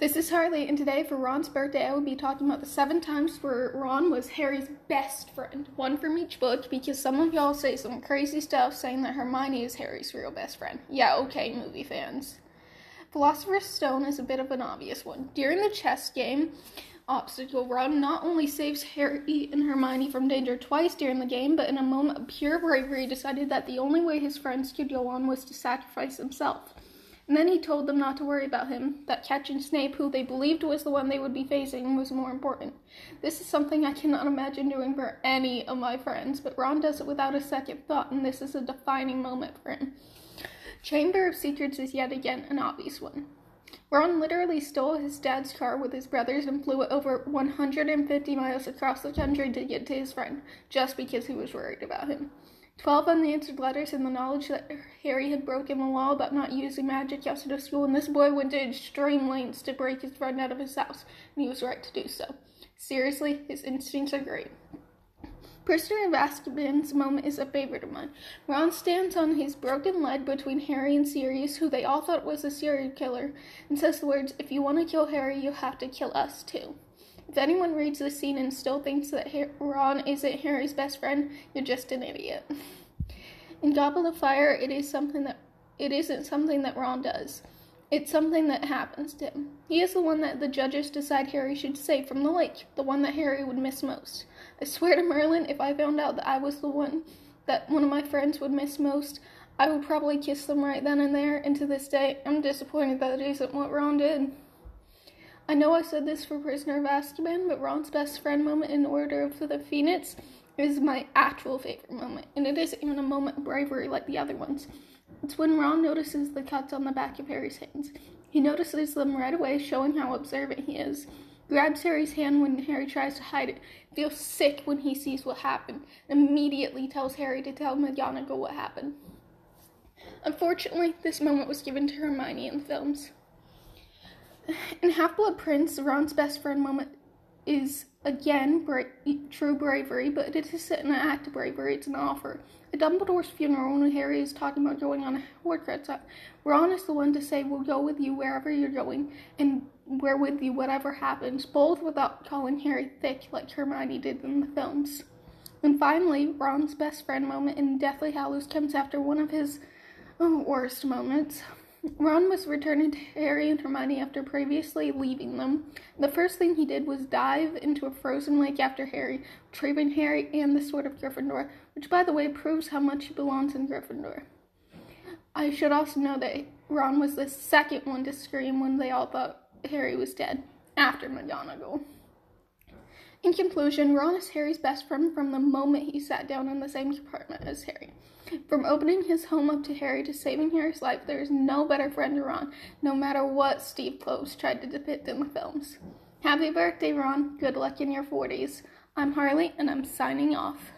This is Harley, and today for Ron's birthday, I will be talking about the seven times where Ron was Harry's best friend. One from each book, because some of y'all say some crazy stuff saying that Hermione is Harry's real best friend. Yeah, okay, movie fans. Philosopher's Stone is a bit of an obvious one. During the chess game obstacle, Ron not only saves Harry and Hermione from danger twice during the game, but in a moment of pure bravery decided that the only way his friends could go on was to sacrifice himself. And then he told them not to worry about him, that catching Snape, who they believed was the one they would be facing, was more important. This is something I cannot imagine doing for any of my friends, but Ron does it without a second thought, and this is a defining moment for him. Chamber of Secrets is yet again an obvious one. Ron literally stole his dad's car with his brothers and flew it over 150 miles across the country to get to his friend, just because he was worried about him. Twelve unanswered letters and the knowledge that Harry had broken the law about not using magic yesterday at school, and this boy went to extreme lengths to break his friend out of his house, and he was right to do so. Seriously, his instincts are great. Prisoner of Azkaban's moment is a favorite of mine. Ron stands on his broken leg between Harry and Sirius, who they all thought was a serial killer, and says the words, If you want to kill Harry, you have to kill us too. If anyone reads this scene and still thinks that Ron isn't Harry's best friend, you're just an idiot. In Goblet of the Fire, it is something that it isn't something that Ron does. It's something that happens to him. He is the one that the judges decide Harry should save from the lake, the one that Harry would miss most. I swear to Merlin, if I found out that I was the one that one of my friends would miss most, I would probably kiss them right then and there, and to this day, I'm disappointed that it isn't what Ron did. I know I said this for Prisoner of Azkaban, but Ron's best friend moment in Order of the Phoenix is my actual favorite moment, and it isn't even a moment of bravery like the other ones. It's when Ron notices the cuts on the back of Harry's hands. He notices them right away, showing how observant he is. Grabs Harry's hand when Harry tries to hide it, feels sick when he sees what happened, immediately tells Harry to tell McGonagall what happened. Unfortunately, this moment was given to Hermione in the films. In Half Blood Prince, Ron's best friend moment is again bra- true bravery, but it isn't an act of bravery, it's an offer. At Dumbledore's funeral, when Harry is talking about going on a Horcrux, Ron is the one to say, We'll go with you wherever you're going, and we're with you whatever happens, both without calling Harry thick like Hermione did in the films. And finally, Ron's best friend moment in Deathly Hallows comes after one of his oh, worst moments. Ron was returning to Harry and Hermione after previously leaving them. The first thing he did was dive into a frozen lake after Harry, retrieving Harry and the Sword of Gryffindor, which, by the way, proves how much he belongs in Gryffindor. I should also know that Ron was the second one to scream when they all thought Harry was dead, after McGonagall. In conclusion, Ron is Harry's best friend from the moment he sat down in the same compartment as Harry. From opening his home up to Harry to saving Harry's life, there is no better friend to Ron, no matter what Steve Kloves tried to depict in the films. Happy birthday, Ron. Good luck in your 40s. I'm Harley, and I'm signing off.